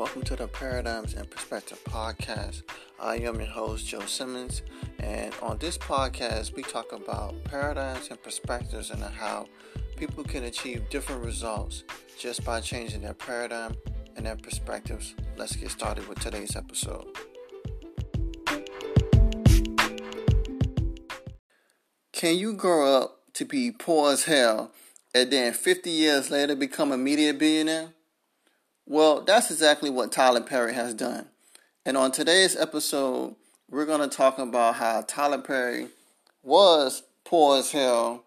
Welcome to the Paradigms and Perspective podcast. I am your host, Joe Simmons, and on this podcast, we talk about paradigms and perspectives and how people can achieve different results just by changing their paradigm and their perspectives. Let's get started with today's episode. Can you grow up to be poor as hell and then 50 years later become a media billionaire? Well, that's exactly what Tyler Perry has done. And on today's episode, we're going to talk about how Tyler Perry was poor as hell,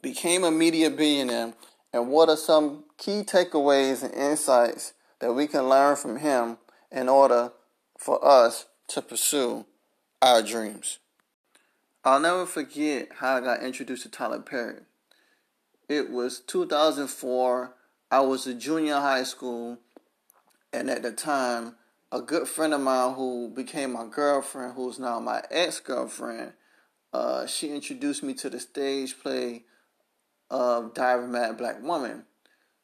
became a media billionaire, and what are some key takeaways and insights that we can learn from him in order for us to pursue our dreams. I'll never forget how I got introduced to Tyler Perry. It was 2004. I was a junior in high school, and at the time, a good friend of mine who became my girlfriend, who's now my ex girlfriend, uh, she introduced me to the stage play of Diary Mad Black Woman.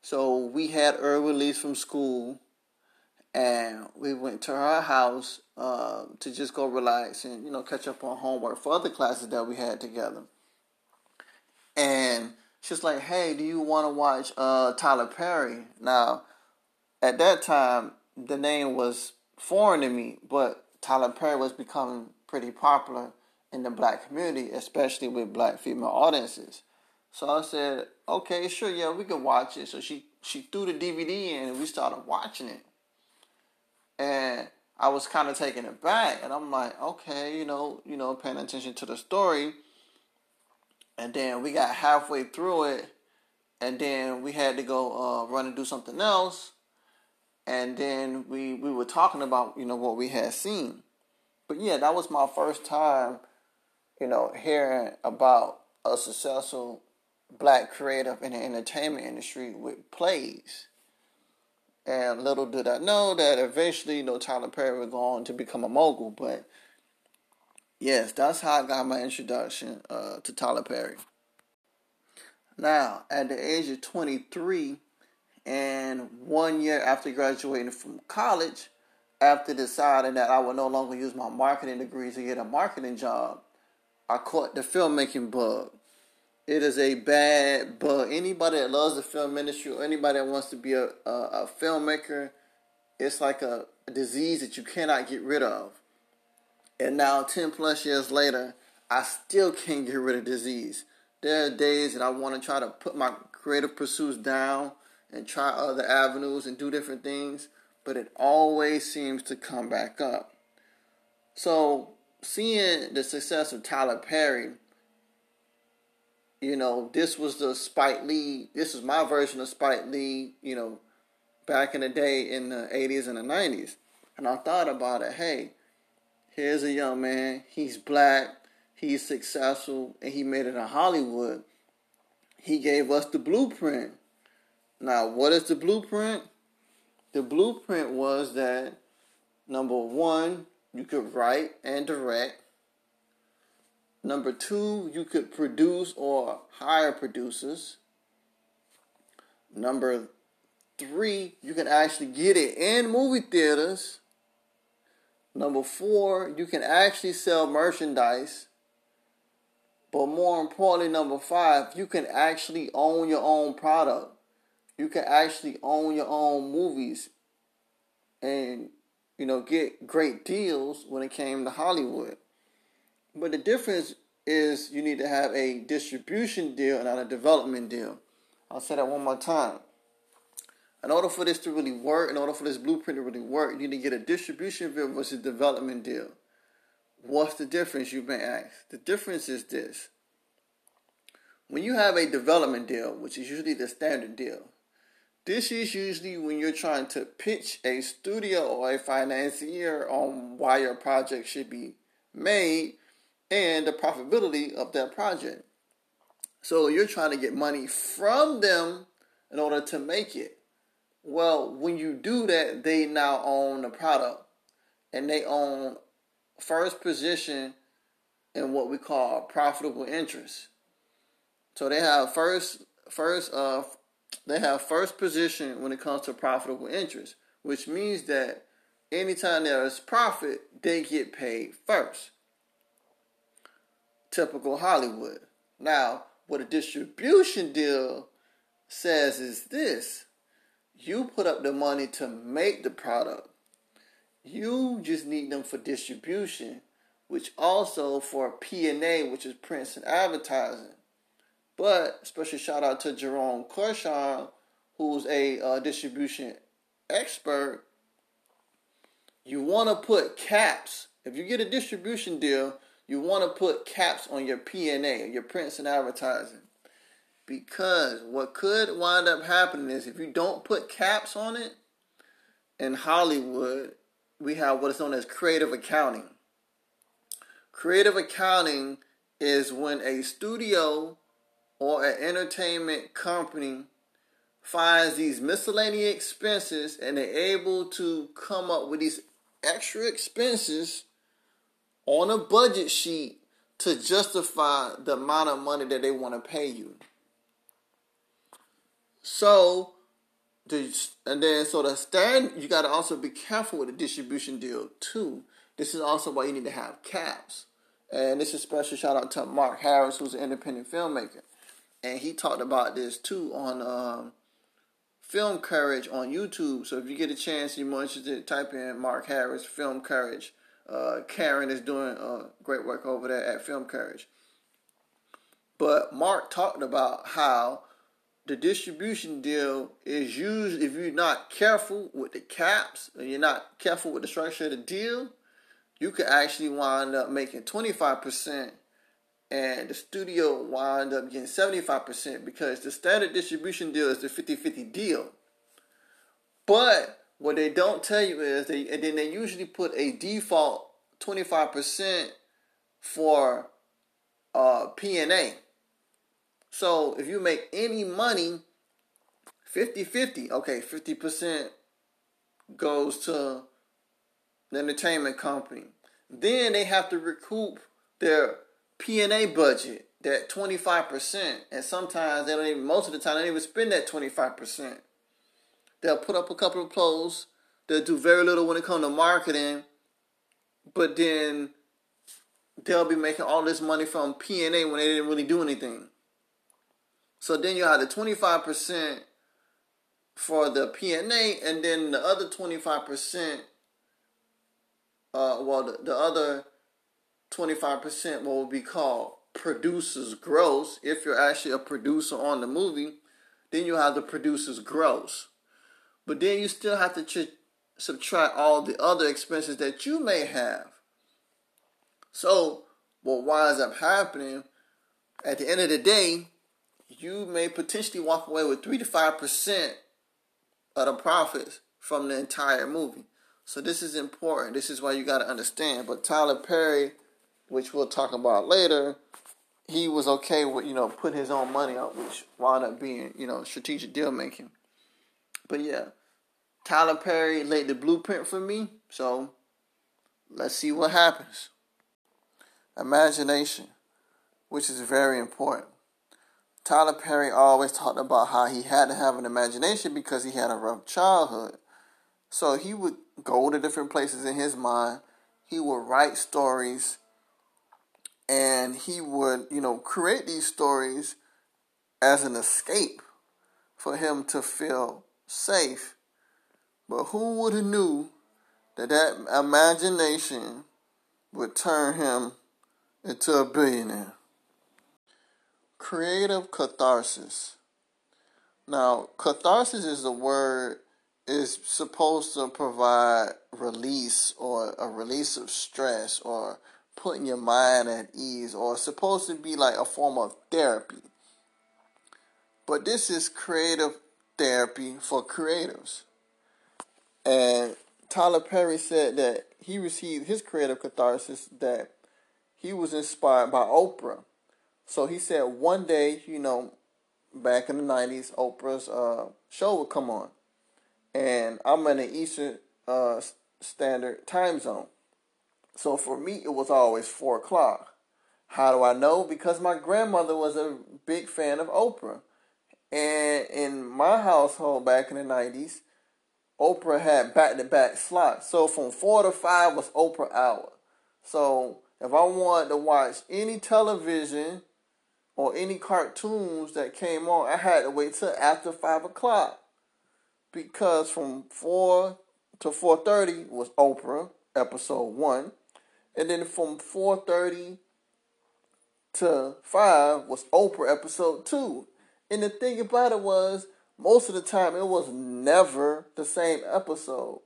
So we had early release from school, and we went to her house uh, to just go relax and you know catch up on homework for other classes that we had together. And she's like, "Hey, do you want to watch uh, Tyler Perry?" Now, at that time, the name was foreign to me, but Tyler Perry was becoming pretty popular in the black community, especially with black female audiences. So I said, okay, sure, yeah, we can watch it. So she she threw the DVD in and we started watching it. And I was kind of taken aback, and I'm like, okay, you know, you know, paying attention to the story. And then we got halfway through it, and then we had to go uh, run and do something else. And then we we were talking about you know what we had seen. But yeah, that was my first time, you know, hearing about a successful black creative in the entertainment industry with plays. And little did I know that eventually, you know, Tyler Perry would go on to become a mogul. But yes, that's how I got my introduction uh, to Tyler Perry. Now, at the age of 23, and one year after graduating from college, after deciding that I would no longer use my marketing degree to get a marketing job, I caught the filmmaking bug. It is a bad bug. Anybody that loves the film industry or anybody that wants to be a, a, a filmmaker, it's like a, a disease that you cannot get rid of. And now, 10 plus years later, I still can't get rid of disease. There are days that I want to try to put my creative pursuits down and try other avenues and do different things, but it always seems to come back up. So, seeing the success of Tyler Perry, you know, this was the Spike Lee. This is my version of Spike Lee. You know, back in the day in the '80s and the '90s, and I thought about it. Hey, here's a young man. He's black. He's successful, and he made it in Hollywood. He gave us the blueprint. Now, what is the blueprint? The blueprint was that number one, you could write and direct. Number two, you could produce or hire producers. Number three, you can actually get it in movie theaters. Number four, you can actually sell merchandise. But more importantly, number five, you can actually own your own product. You can actually own your own movies and, you know, get great deals when it came to Hollywood. But the difference is you need to have a distribution deal and not a development deal. I'll say that one more time. In order for this to really work, in order for this blueprint to really work, you need to get a distribution deal versus a development deal. What's the difference, you may ask? The difference is this. When you have a development deal, which is usually the standard deal, this is usually when you're trying to pitch a studio or a financier on why your project should be made and the profitability of that project. So you're trying to get money from them in order to make it. Well, when you do that, they now own the product and they own first position in what we call profitable interest. So they have first first uh they have first position when it comes to profitable interest, which means that anytime there is profit, they get paid first. Typical Hollywood. Now, what a distribution deal says is this you put up the money to make the product, you just need them for distribution, which also for P&A, which is prints and advertising. But special shout out to Jerome Kershaw, who's a uh, distribution expert. You want to put caps. If you get a distribution deal, you want to put caps on your P&A, your prints and advertising. Because what could wind up happening is if you don't put caps on it, in Hollywood, we have what is known as creative accounting. Creative accounting is when a studio or an entertainment company finds these miscellaneous expenses and they're able to come up with these extra expenses on a budget sheet to justify the amount of money that they want to pay you. So, the, and then so the stand you got to also be careful with the distribution deal too. This is also why you need to have caps. And this is special shout out to Mark Harris, who's an independent filmmaker and he talked about this too on um, Film Courage on YouTube. So if you get a chance, you're more interested, type in Mark Harris Film Courage. Uh, Karen is doing uh, great work over there at Film Courage. But Mark talked about how the distribution deal is used if you're not careful with the caps and you're not careful with the structure of the deal, you could actually wind up making 25% and the studio wind up getting 75% because the standard distribution deal is the 50-50 deal. But what they don't tell you is they and then they usually put a default 25% for uh, P&A. So if you make any money 50-50, okay, 50% goes to the entertainment company. Then they have to recoup their P&A budget, that 25%, and sometimes they don't even, most of the time, they don't even spend that 25%. They'll put up a couple of clothes, they'll do very little when it comes to marketing, but then they'll be making all this money from P&A when they didn't really do anything. So then you have the 25% for the P&A, and then the other 25%, uh, well, the, the other 25% what would be called producer's gross. If you're actually a producer on the movie, then you have the producer's gross. But then you still have to ch- subtract all the other expenses that you may have. So, what winds up happening at the end of the day, you may potentially walk away with 3 to 5% of the profits from the entire movie. So, this is important. This is why you got to understand. But Tyler Perry which we'll talk about later, he was okay with, you know, putting his own money out, which wound up being, you know, strategic deal making. But yeah, Tyler Perry laid the blueprint for me, so let's see what happens. Imagination, which is very important. Tyler Perry always talked about how he had to have an imagination because he had a rough childhood. So he would go to different places in his mind. He would write stories and he would, you know, create these stories as an escape for him to feel safe. But who would have knew that that imagination would turn him into a billionaire? Creative catharsis. Now, catharsis is a word is supposed to provide release or a release of stress or putting your mind at ease or supposed to be like a form of therapy. But this is creative therapy for creatives. And Tyler Perry said that he received his creative catharsis that he was inspired by Oprah. So he said one day, you know, back in the 90s, Oprah's uh, show would come on. And I'm in the Eastern uh, Standard Time Zone. So for me, it was always four o'clock. How do I know? Because my grandmother was a big fan of Oprah. And in my household back in the 90s, Oprah had back to back slots. So from four to five was Oprah hour. So if I wanted to watch any television or any cartoons that came on, I had to wait till after five o'clock. Because from four to four thirty was Oprah episode one. And then from four thirty to five was Oprah episode two. And the thing about it was most of the time it was never the same episode.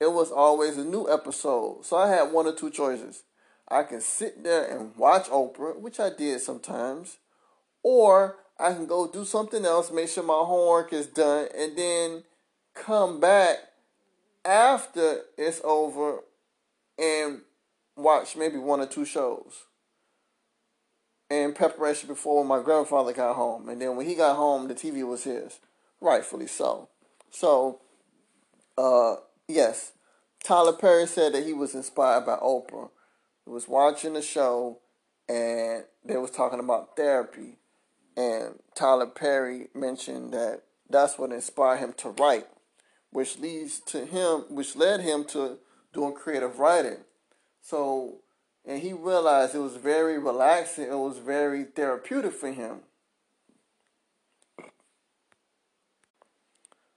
It was always a new episode. So I had one or two choices. I can sit there and watch Oprah, which I did sometimes, or I can go do something else, make sure my homework is done, and then come back after it's over and watch maybe one or two shows in preparation before my grandfather got home. And then when he got home, the TV was his rightfully so. So, uh, yes, Tyler Perry said that he was inspired by Oprah. He was watching the show, and they was talking about therapy, and Tyler Perry mentioned that that's what inspired him to write, which leads to him, which led him to doing creative writing. So, and he realized it was very relaxing. It was very therapeutic for him.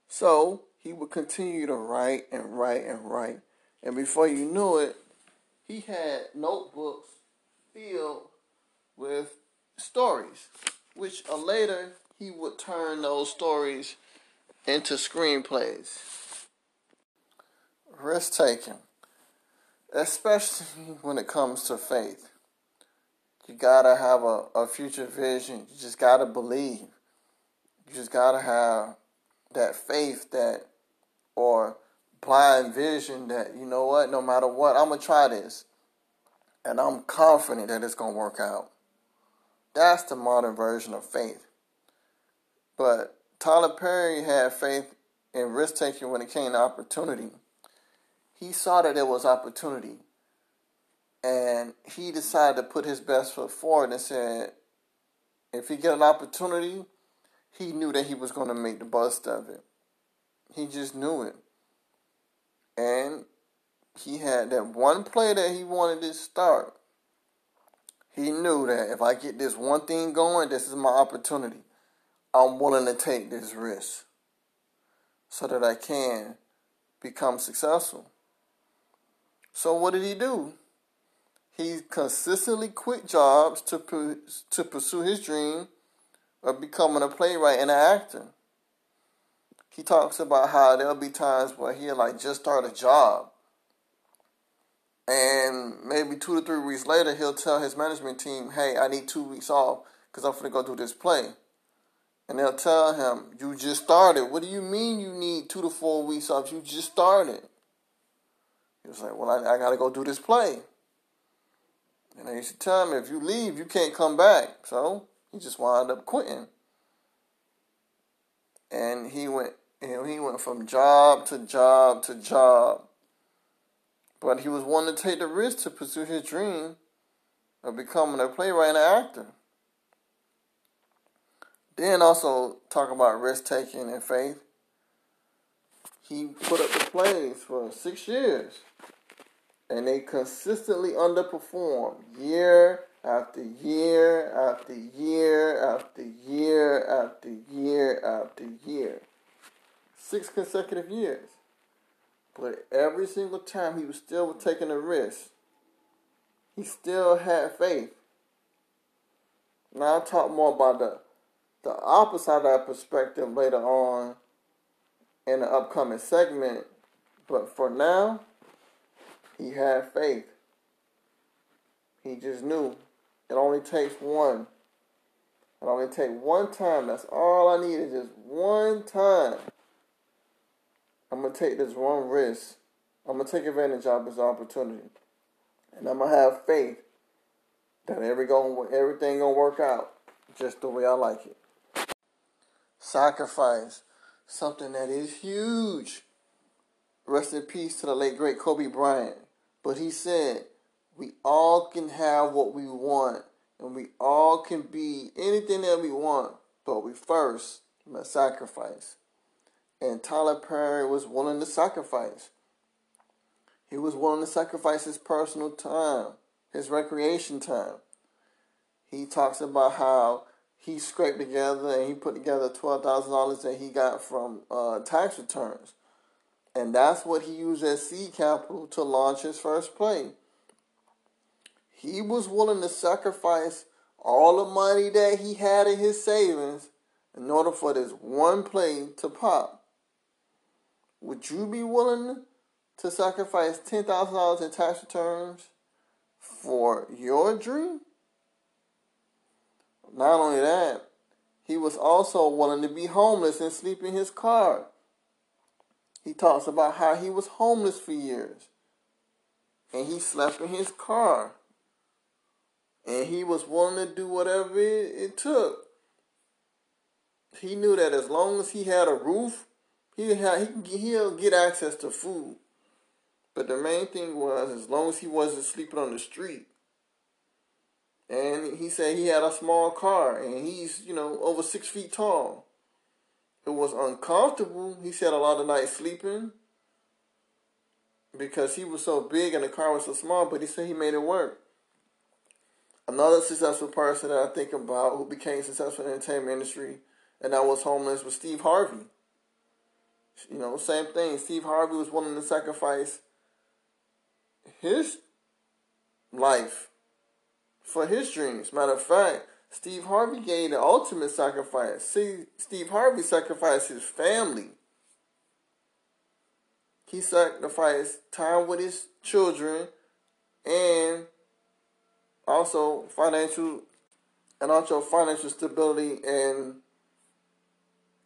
So he would continue to write and write and write. And before you knew it, he had notebooks filled with stories, which uh, later he would turn those stories into screenplays. Risk taking, especially when it comes to faith. You gotta have a, a future vision. You just gotta believe. You just gotta have that faith that or blind vision that you know what no matter what i'm gonna try this and i'm confident that it's gonna work out that's the modern version of faith but tyler perry had faith in risk taking when it came to opportunity he saw that there was opportunity and he decided to put his best foot forward and said if he get an opportunity he knew that he was going to make the best of it. He just knew it. And he had that one play that he wanted to start. He knew that if I get this one thing going, this is my opportunity. I'm willing to take this risk so that I can become successful. So what did he do? He consistently quit jobs to to pursue his dream of becoming a playwright and an actor. He talks about how there'll be times where he'll like just start a job. And maybe two to three weeks later, he'll tell his management team, hey, I need two weeks off because I'm going to go do this play. And they'll tell him, you just started. What do you mean you need two to four weeks off? You just started. He was like, well, I, I got to go do this play. And they used to tell him, if you leave, you can't come back. So he just wound up quitting. And he went know, he went from job to job to job. But he was willing to take the risk to pursue his dream of becoming a playwright and an actor. Then also talk about risk taking and faith. He put up the plays for six years. And they consistently underperformed year after year after year after year after year after year. Six consecutive years. But every single time he was still taking a risk. He still had faith. Now I'll talk more about the the opposite of that perspective later on in the upcoming segment. But for now, he had faith. He just knew it only takes one. It only takes one time. That's all I need is just one time. I'm gonna take this one risk. I'm gonna take advantage of this opportunity, and I'm gonna have faith that every going everything gonna work out just the way I like it. Sacrifice, something that is huge. Rest in peace to the late great Kobe Bryant. But he said, we all can have what we want, and we all can be anything that we want, but we first must sacrifice. And Tyler Perry was willing to sacrifice. He was willing to sacrifice his personal time, his recreation time. He talks about how he scraped together and he put together twelve thousand dollars that he got from uh, tax returns, and that's what he used as seed capital to launch his first play. He was willing to sacrifice all the money that he had in his savings in order for this one play to pop. Would you be willing to sacrifice ten thousand dollars in tax returns for your dream? Not only that, he was also willing to be homeless and sleep in his car. He talks about how he was homeless for years. And he slept in his car. And he was willing to do whatever it, it took. He knew that as long as he had a roof, he had he he'll get access to food. But the main thing was as long as he wasn't sleeping on the street, and he said he had a small car and he's, you know, over six feet tall. It was uncomfortable. He said a lot of nights sleeping because he was so big and the car was so small, but he said he made it work. Another successful person that I think about who became successful in the entertainment industry and that was homeless was Steve Harvey. You know, same thing. Steve Harvey was willing to sacrifice his life for his dreams. Matter of fact, Steve Harvey gave the ultimate sacrifice. See, Steve Harvey sacrificed his family. He sacrificed time with his children and also financial and also financial stability and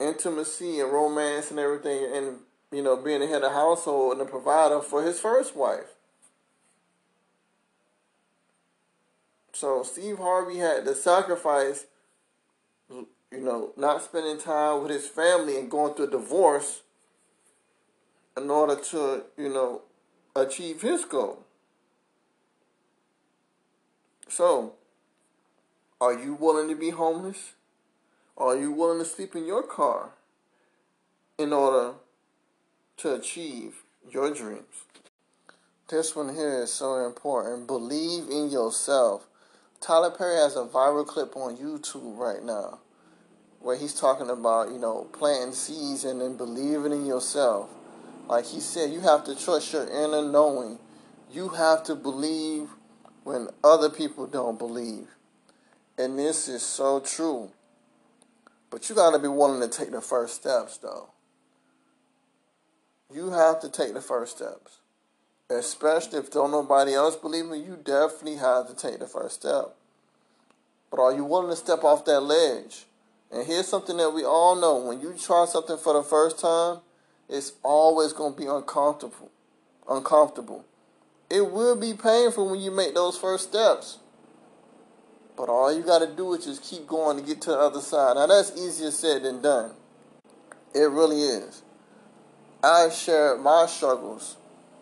intimacy and romance and everything and you know being the head of household and a provider for his first wife. So Steve Harvey had to sacrifice, you know, not spending time with his family and going through a divorce in order to, you know, achieve his goal. So, are you willing to be homeless? Are you willing to sleep in your car in order to achieve your dreams? This one here is so important. Believe in yourself. Tyler Perry has a viral clip on YouTube right now where he's talking about, you know, planting seeds and then believing in yourself. Like he said, you have to trust your inner knowing. You have to believe when other people don't believe. And this is so true. But you got to be willing to take the first steps, though. You have to take the first steps. Especially if don't nobody else believe in you, definitely have to take the first step. But are you willing to step off that ledge? And here's something that we all know. When you try something for the first time, it's always going to be uncomfortable. Uncomfortable. It will be painful when you make those first steps. But all you got to do is just keep going to get to the other side. Now, that's easier said than done. It really is. I shared my struggles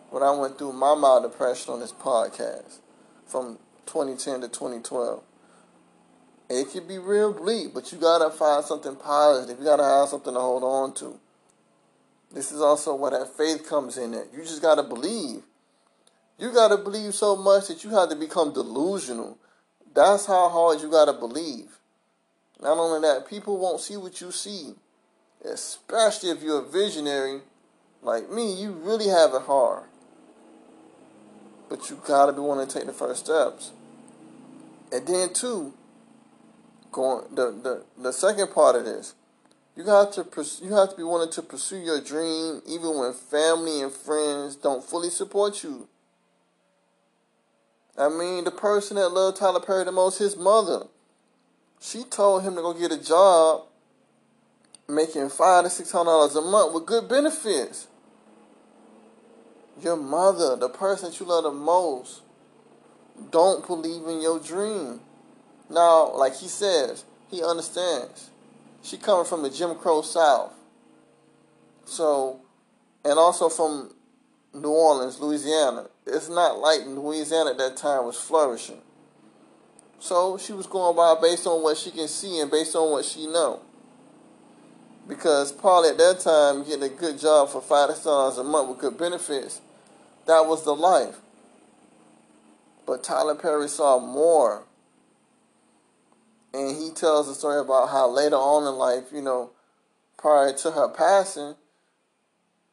when I went through my mild depression on this podcast from 2010 to 2012. It could be real bleak, but you gotta find something positive. You gotta have something to hold on to. This is also where that faith comes in at. You just gotta believe. You gotta believe so much that you have to become delusional. That's how hard you gotta believe. Not only that, people won't see what you see. Especially if you're a visionary like me, you really have it hard. But you gotta be willing to take the first steps. And then too, going the, the, the second part of this, you have to you have to be willing to pursue your dream even when family and friends don't fully support you. I mean, the person that loved Tyler Perry the most, his mother, she told him to go get a job making five to six hundred dollars a month with good benefits. Your mother, the person that you love the most, don't believe in your dream. Now, like he says, he understands. She coming from the Jim Crow South. So, and also from New Orleans, Louisiana. It's not like Louisiana at that time was flourishing. So she was going by based on what she can see and based on what she know. Because probably at that time, getting a good job for five dollars a month with good benefits, that was the life. But Tyler Perry saw more. And he tells a story about how later on in life, you know, prior to her passing,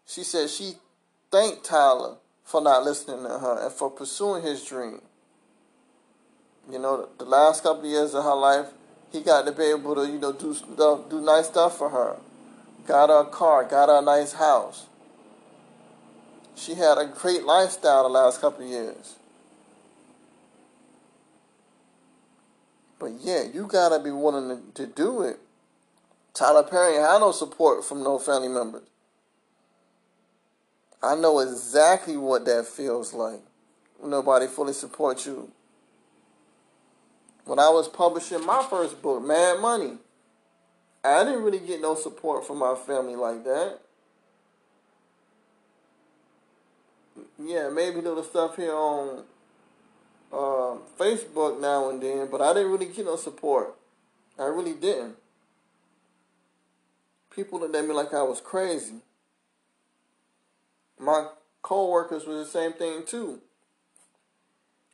she said she thanked Tyler for not listening to her and for pursuing his dream. You know, the last couple of years of her life, he got to be able to, you know, do stuff, do nice stuff for her. Got her a car, got her a nice house. She had a great lifestyle the last couple of years. But yeah, you gotta be willing to, to do it. Tyler Perry had no support from no family members. I know exactly what that feels like. Nobody fully supports you. When I was publishing my first book, Mad Money, I didn't really get no support from my family like that. Yeah, maybe little stuff here on uh, Facebook now and then, but I didn't really get no support. I really didn't. People looked at me like I was crazy. My co-workers were the same thing too.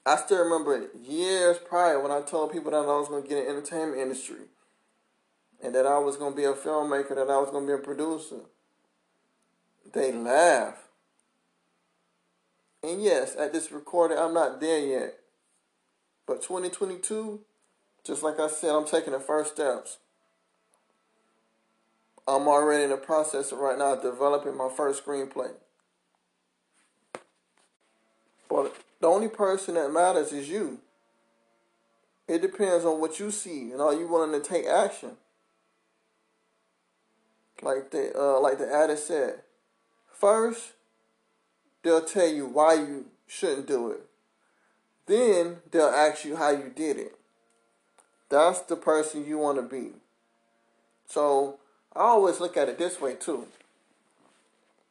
I still remember years prior when I told people that I was going to get in the entertainment industry and that I was going to be a filmmaker, that I was going to be a producer. They laugh. And yes, at this recording, I'm not there yet. But 2022, just like I said, I'm taking the first steps. I'm already in the process of right now developing my first screenplay. But the only person that matters is you. It depends on what you see and are you willing to take action. Like the uh, like the adage said, first they'll tell you why you shouldn't do it. Then they'll ask you how you did it. That's the person you want to be. So I always look at it this way too.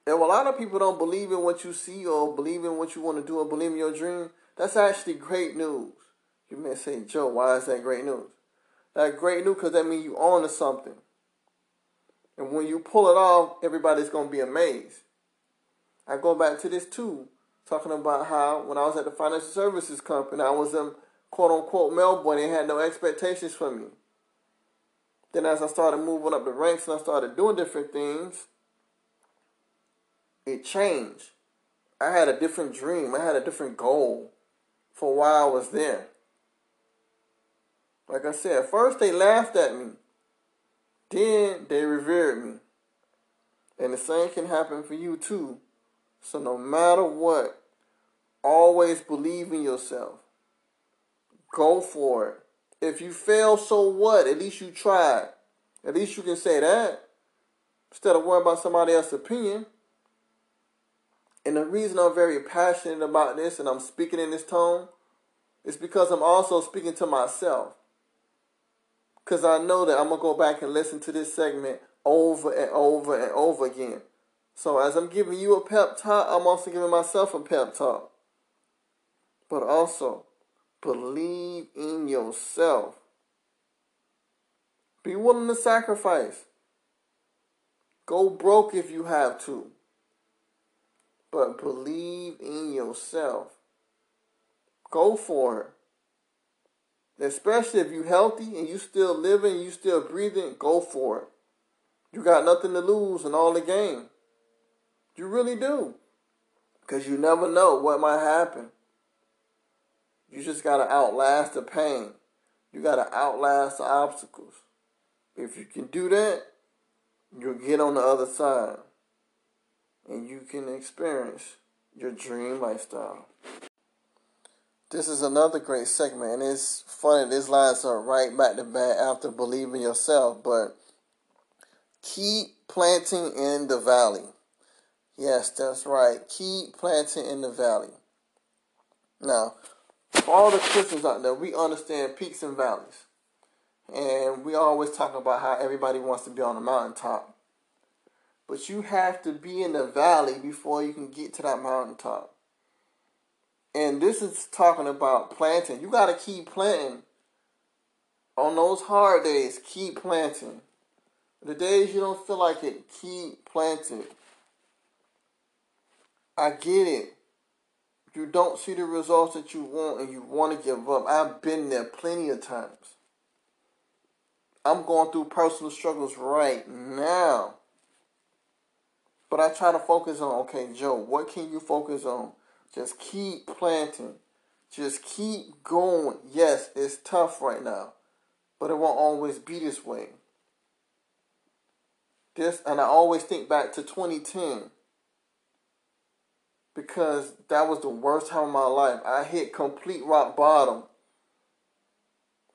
If a lot of people don't believe in what you see or believe in what you want to do or believe in your dream, that's actually great news. You may say, Joe, why is that great news? That great news because that means you own to something. And when you pull it off, everybody's going to be amazed. I go back to this too talking about how when I was at the financial services company, I was in quote unquote Melbourne and had no expectations for me. Then as I started moving up the ranks and I started doing different things, it changed. I had a different dream. I had a different goal for why I was there. Like I said, first they laughed at me. Then they revered me. And the same can happen for you too so no matter what, always believe in yourself. Go for it. If you fail, so what? At least you tried. At least you can say that. Instead of worrying about somebody else's opinion. And the reason I'm very passionate about this and I'm speaking in this tone is because I'm also speaking to myself. Because I know that I'm going to go back and listen to this segment over and over and over again. So as I'm giving you a pep talk, I'm also giving myself a pep talk. But also, believe in yourself. Be willing to sacrifice. Go broke if you have to. But believe in yourself. Go for it. Especially if you're healthy and you still living, you still breathing, go for it. You got nothing to lose and all the gain. You really do. Because you never know what might happen. You just got to outlast the pain. You got to outlast the obstacles. If you can do that, you'll get on the other side. And you can experience your dream lifestyle. This is another great segment, and it's funny. These lines are right back to back after believing yourself, but keep planting in the valley. Yes, that's right. Keep planting in the valley. Now, for all the Christians out there, we understand peaks and valleys. And we always talk about how everybody wants to be on the mountaintop. But you have to be in the valley before you can get to that mountaintop. And this is talking about planting. You got to keep planting. On those hard days, keep planting. The days you don't feel like it, keep planting. I get it. You don't see the results that you want and you want to give up. I've been there plenty of times. I'm going through personal struggles right now. But I try to focus on, okay, Joe, what can you focus on? Just keep planting. Just keep going. Yes, it's tough right now, but it won't always be this way. This, and I always think back to 2010 because that was the worst time of my life. I hit complete rock bottom.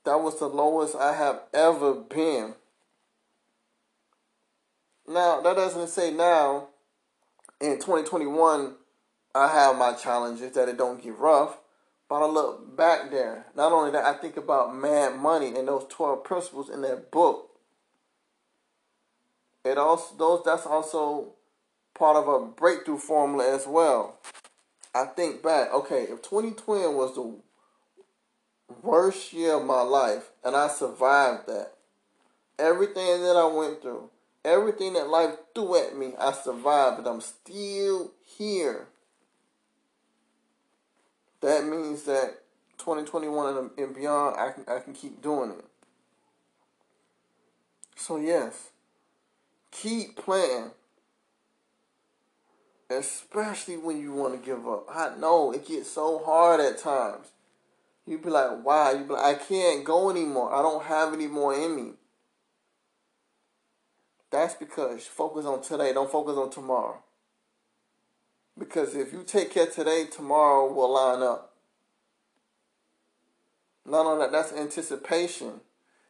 That was the lowest I have ever been. Now, that doesn't say now in 2021 I have my challenges that it don't get rough. But I look back there. Not only that, I think about Mad Money and those 12 principles in that book. It also those that's also part of a breakthrough formula as well. I think back, okay, if 2020 was the worst year of my life and I survived that, everything that I went through, everything that life threw at me, I survived, but I'm still here. That means that 2021 and beyond, I can, I can keep doing it. So, yes, keep playing especially when you want to give up. I know it gets so hard at times. You be like, "Why?" You be like, "I can't go anymore. I don't have any more in me." That's because focus on today. Don't focus on tomorrow. Because if you take care today, tomorrow will line up. Not only that, that's anticipation.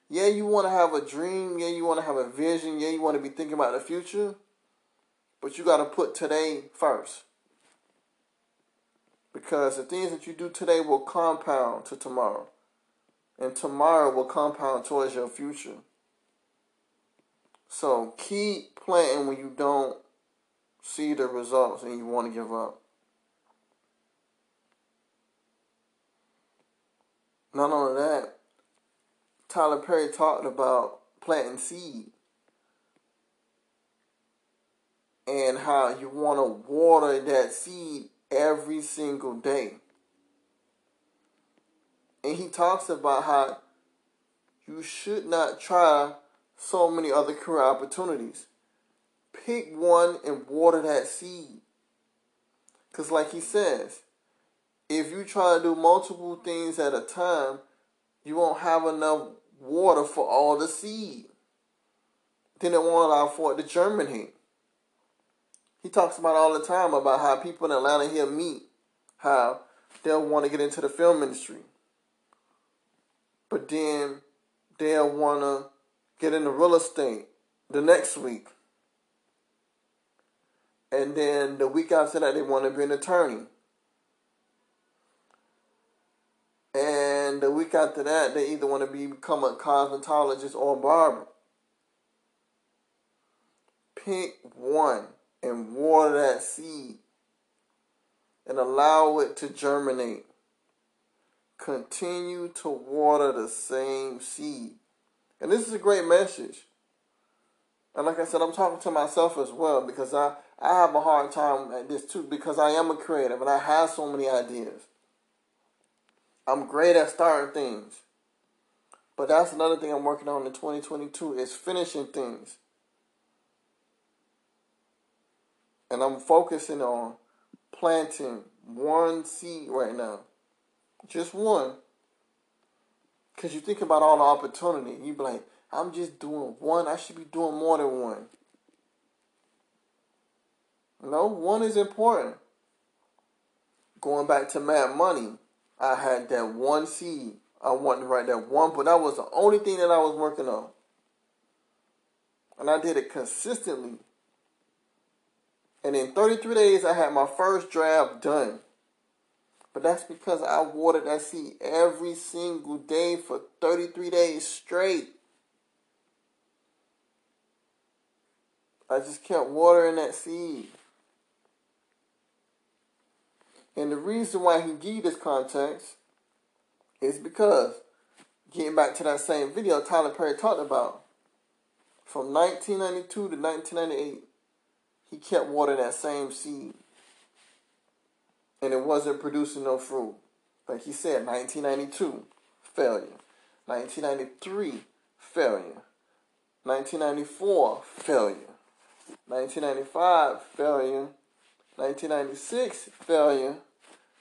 Yeah, you want to have a dream. Yeah, you want to have a vision. Yeah, you want to be thinking about the future. But you got to put today first. Because the things that you do today will compound to tomorrow. And tomorrow will compound towards your future. So keep planting when you don't see the results and you want to give up. Not only that, Tyler Perry talked about planting seed. and how you want to water that seed every single day. And he talks about how you should not try so many other career opportunities. Pick one and water that seed. Because, like he says, if you try to do multiple things at a time, you won't have enough water for all the seed. Then it won't allow for it to germinate. He talks about all the time about how people in Atlanta here meet, how they'll want to get into the film industry. But then they'll want to get into real estate the next week. And then the week after that, they want to be an attorney. And the week after that, they either want to be, become a cosmetologist or a barber. Pick one and water that seed and allow it to germinate. Continue to water the same seed. And this is a great message. And like I said, I'm talking to myself as well because I, I have a hard time at this too because I am a creative and I have so many ideas. I'm great at starting things. But that's another thing I'm working on in 2022 is finishing things. And I'm focusing on planting one seed right now. Just one. Because you think about all the opportunity. You be like, I'm just doing one. I should be doing more than one. No, one is important. Going back to Mad Money, I had that one seed. I wanted to write that one, but that was the only thing that I was working on. And I did it consistently and in 33 days, I had my first draft done. But that's because I watered that seed every single day for 33 days straight. I just kept watering that seed. And the reason why he gave this context is because, getting back to that same video Tyler Perry talked about, from 1992 to 1998, he kept watering that same seed. And it wasn't producing no fruit. Like he said, 1992, failure. 1993, failure. 1994, failure. 1995, failure. 1996, failure.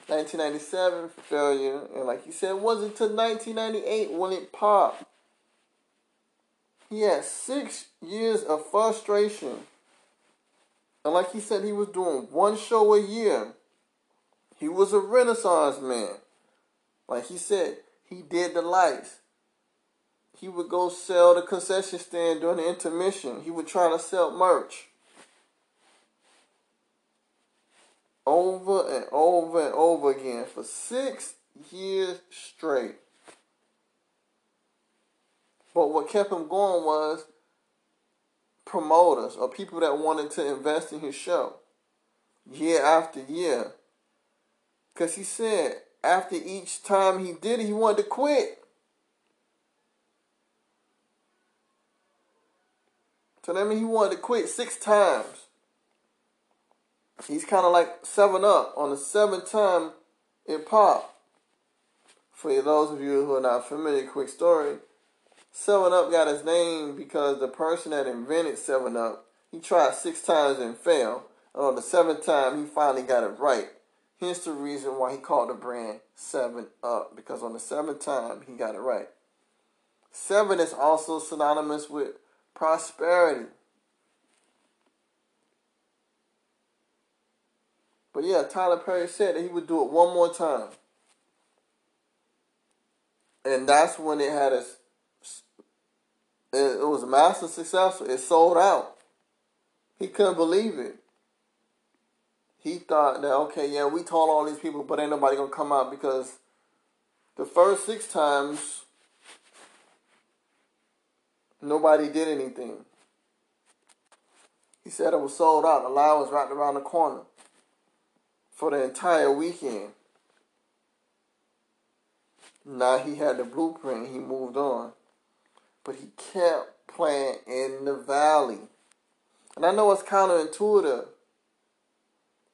1997, failure. And like he said, it wasn't until 1998 when it popped. He had six years of frustration. And like he said, he was doing one show a year. He was a renaissance man. Like he said, he did the lights. He would go sell the concession stand during the intermission. He would try to sell merch. Over and over and over again for six years straight. But what kept him going was promoters or people that wanted to invest in his show year after year. Because he said after each time he did it, he wanted to quit. So that means he wanted to quit six times. He's kind of like 7 Up. On the seventh time, it popped. For those of you who are not familiar, quick story. 7 Up got his name because the person that invented 7 Up, he tried six times and failed. And on the seventh time, he finally got it right. Hence the reason why he called the brand 7 Up, because on the seventh time, he got it right. Seven is also synonymous with prosperity. But yeah, Tyler Perry said that he would do it one more time. And that's when it had a, it was a massive successful. It sold out. He couldn't believe it. He thought that okay, yeah, we told all these people, but ain't nobody gonna come out because the first six times Nobody did anything. He said it was sold out. The line was right around the corner for the entire weekend. Now he had the blueprint. He moved on. But he kept playing in the valley. And I know it's counterintuitive.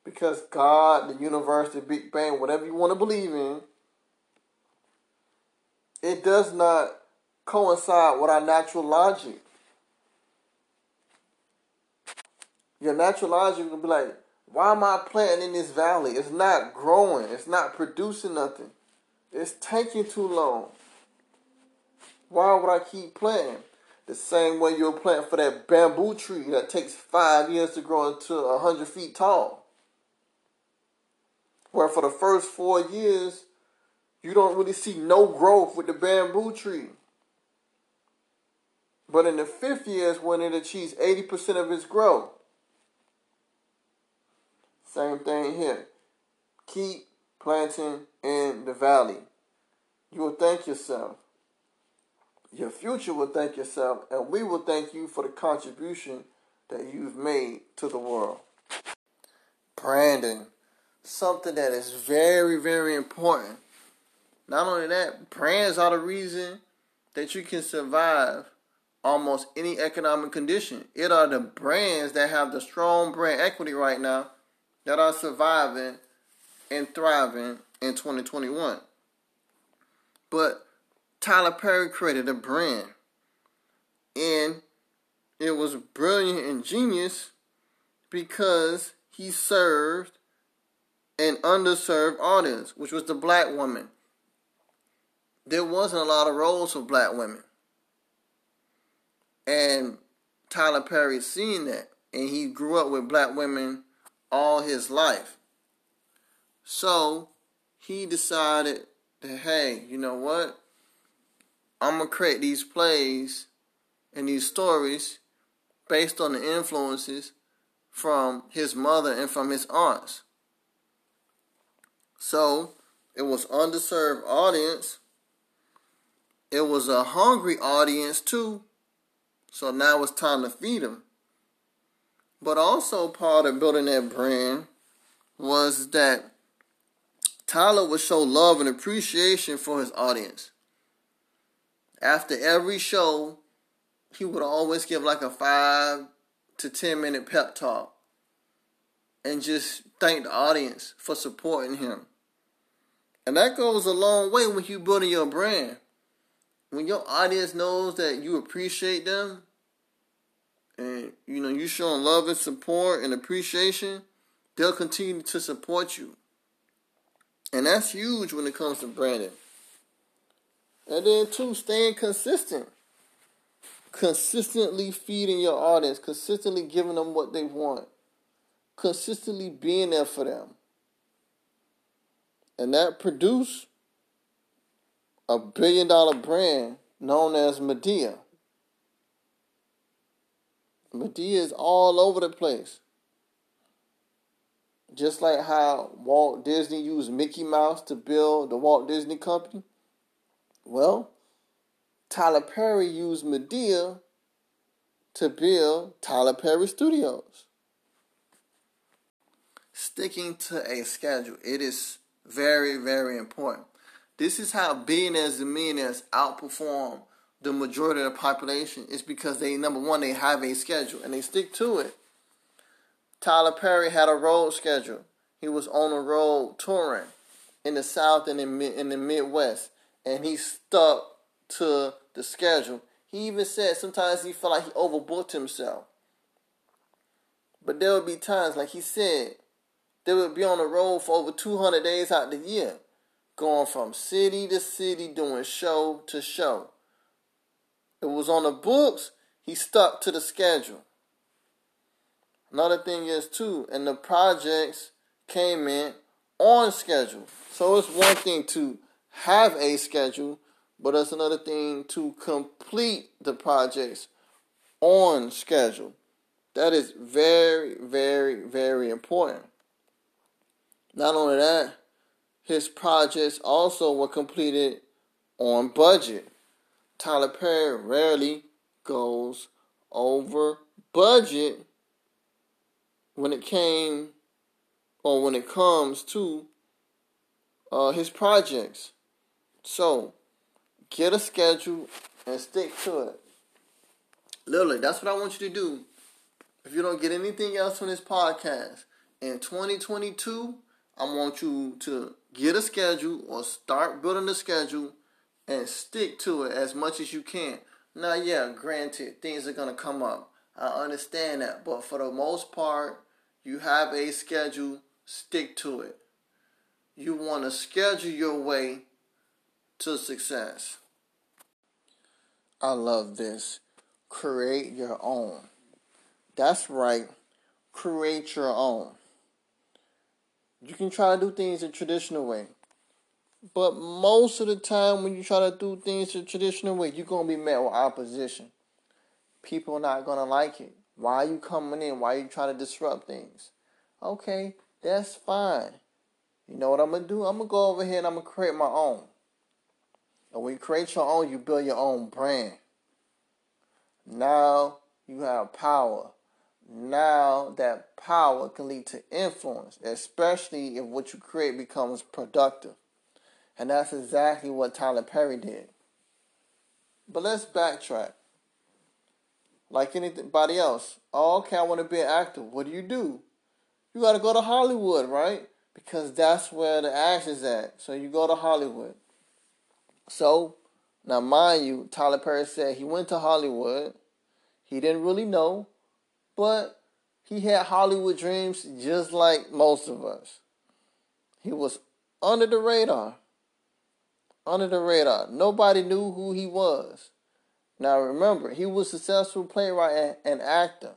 Because God, the universe, the Big Bang, whatever you want to believe in, it does not coincide with our natural logic. Your natural logic will be like, why am I planting in this valley? It's not growing. It's not producing nothing. It's taking too long. Why would I keep planting? The same way you're planting for that bamboo tree that takes five years to grow into a hundred feet tall. Where for the first four years, you don't really see no growth with the bamboo tree. But in the fifth year is when it achieves 80% of its growth. Same thing here. Keep planting in the valley. You will thank yourself. Your future will thank yourself, and we will thank you for the contribution that you've made to the world. Branding, something that is very, very important. Not only that, brands are the reason that you can survive almost any economic condition. It are the brands that have the strong brand equity right now that are surviving and thriving in 2021. But Tyler Perry created a brand. And it was brilliant and genius because he served an underserved audience, which was the black woman. There wasn't a lot of roles for black women. And Tyler Perry seen that. And he grew up with black women all his life. So he decided that, hey, you know what? I'm going to create these plays and these stories based on the influences from his mother and from his aunts. So it was underserved audience. It was a hungry audience too so now it's time to feed them. But also part of building that brand was that Tyler would show love and appreciation for his audience. After every show, he would always give like a five to ten minute pep talk and just thank the audience for supporting him. And that goes a long way when you building your brand. When your audience knows that you appreciate them and you know you showing love and support and appreciation, they'll continue to support you. And that's huge when it comes to branding. And then two, staying consistent. Consistently feeding your audience, consistently giving them what they want, consistently being there for them. And that produced a billion dollar brand known as Madea. Madea is all over the place. Just like how Walt Disney used Mickey Mouse to build the Walt Disney Company. Well, Tyler Perry used Madea to build Tyler Perry Studios. Sticking to a schedule, it is very, very important. This is how billionaires and millionaires outperform the majority of the population. It's because they, number one, they have a schedule and they stick to it. Tyler Perry had a road schedule. He was on the road touring in the South and in, in the Midwest and he stuck to the schedule. He even said sometimes he felt like he overbooked himself. But there would be times, like he said, they would be on the road for over 200 days out of the year, going from city to city, doing show to show. It was on the books, he stuck to the schedule. Another thing is, too, and the projects came in on schedule. So it's one thing to have a schedule, but it's another thing to complete the projects on schedule. That is very, very, very important. Not only that, his projects also were completed on budget. Tyler Perry rarely goes over budget when it came or when it comes to uh, his projects. So, get a schedule and stick to it. Literally, that's what I want you to do. If you don't get anything else from this podcast in 2022, I want you to get a schedule or start building a schedule and stick to it as much as you can. Now, yeah, granted, things are going to come up. I understand that. But for the most part, you have a schedule, stick to it. You want to schedule your way to success. I love this. Create your own. That's right. Create your own. You can try to do things the traditional way. But most of the time, when you try to do things the traditional way, you're going to be met with opposition. People are not going to like it. Why are you coming in? Why are you trying to disrupt things? Okay, that's fine. You know what I'm going to do? I'm going to go over here and I'm going to create my own. And when you create your own, you build your own brand. Now you have power. Now that power can lead to influence, especially if what you create becomes productive. And that's exactly what Tyler Perry did. But let's backtrack. Like anybody else. Oh, okay, I want to be an actor. What do you do? You got to go to Hollywood, right? Because that's where the action's at. So you go to Hollywood. So, now mind you, Tyler Perry said he went to Hollywood. He didn't really know, but he had Hollywood dreams just like most of us. He was under the radar. Under the radar. Nobody knew who he was. Now remember, he was a successful playwright and actor.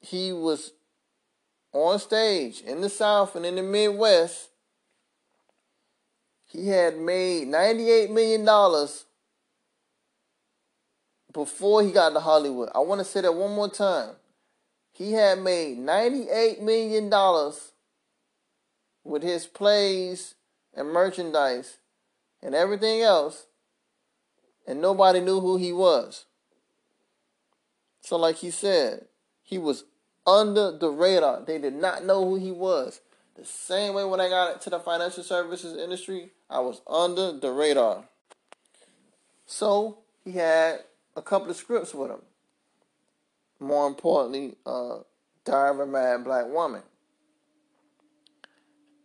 He was on stage in the South and in the Midwest he had made $98 million before he got to Hollywood. I want to say that one more time. He had made $98 million with his plays and merchandise and everything else, and nobody knew who he was. So, like he said, he was under the radar. They did not know who he was. The same way when I got into the financial services industry, I was under the radar. So he had a couple of scripts with him. More importantly, uh, Diary of a Mad Black Woman.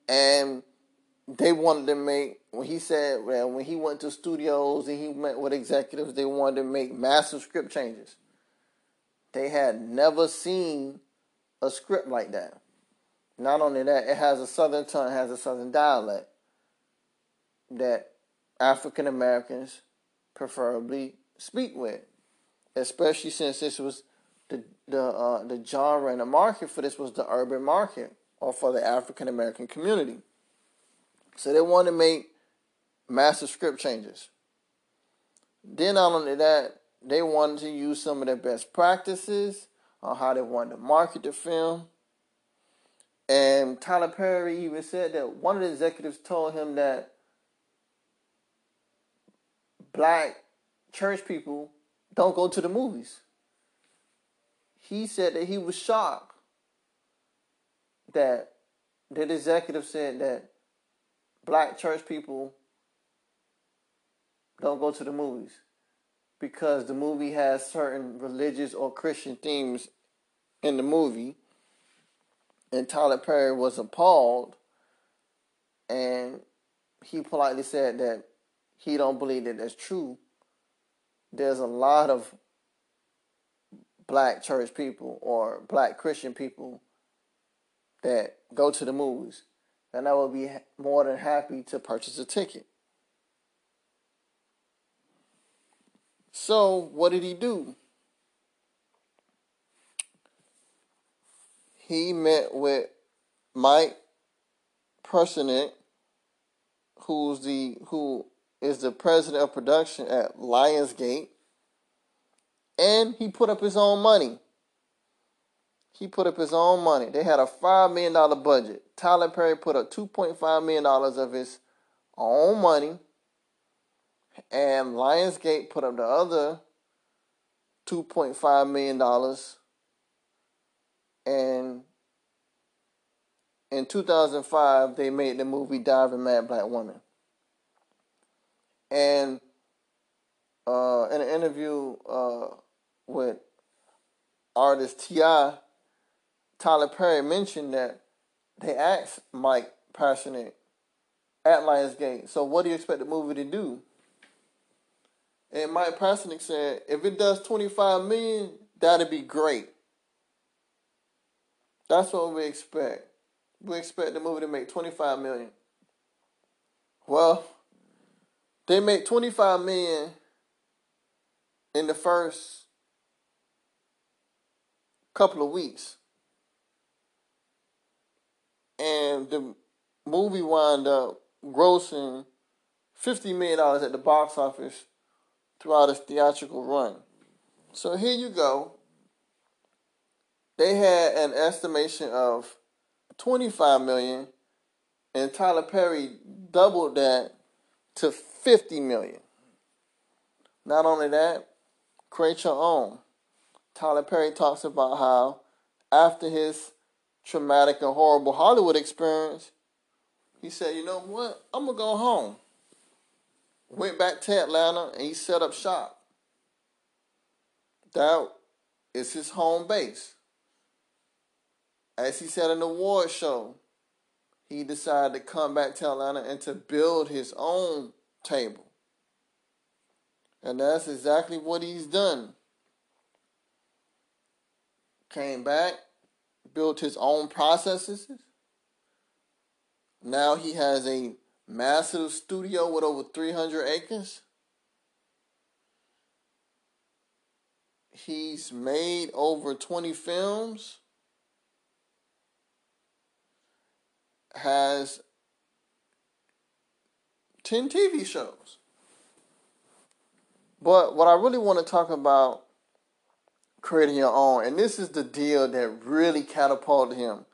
And they wanted to make when he said well, when he went to studios and he met with executives, they wanted to make massive script changes. They had never seen a script like that. Not only that, it has a southern tongue, has a southern dialect that African Americans preferably speak with, especially since this was the the uh, the genre and the market for this was the urban market or for the African American community. So they wanted to make massive script changes. Then not only that, they wanted to use some of their best practices on how they wanted to market the film. And Tyler Perry even said that one of the executives told him that black church people don't go to the movies. He said that he was shocked that that executive said that black church people don't go to the movies because the movie has certain religious or Christian themes in the movie. And Tyler Perry was appalled and he politely said that he don't believe that that's true. There's a lot of black church people or black Christian people that go to the movies, and I would be more than happy to purchase a ticket. So, what did he do? He met with Mike Paseornek, who's the who is the president of production at Lionsgate, and he put up his own money. He put up his own money. They had a $5 million budget. Tyler Perry put up $2.5 million of his own money. And Lionsgate put up the other $2.5 million. And in 2005, they made the movie of Mad Black Woman. And uh, in an interview uh, with artist T.I., Tyler Perry mentioned that they asked Mike Paseornek at Lionsgate, so what do you expect the movie to do? And Mike Paseornek said, if it does 25 million, that'd be great. That's what we expect. We expect the movie to make 25 million. Well, they made 25 million in the first couple of weeks. And the movie wound up grossing $50 million at the box office throughout its theatrical run. So here you go. They had an estimation of 25 million and Tyler Perry doubled that to 50 million. Not only that, create your own. Tyler Perry talks about how after his traumatic and horrible Hollywood experience, he said, you know what? I'm going to go home. Went back to Atlanta and he set up shop. That is his home base. As he said in the award show, he decided to come back to Atlanta and to build his own table. And that's exactly what he's done. Came back, built his own processes. Now he has a massive studio with over 300 acres. He's made over 20 films. Has 10 TV shows. But what I really want to talk about creating your own, and this is the deal that really catapulted him.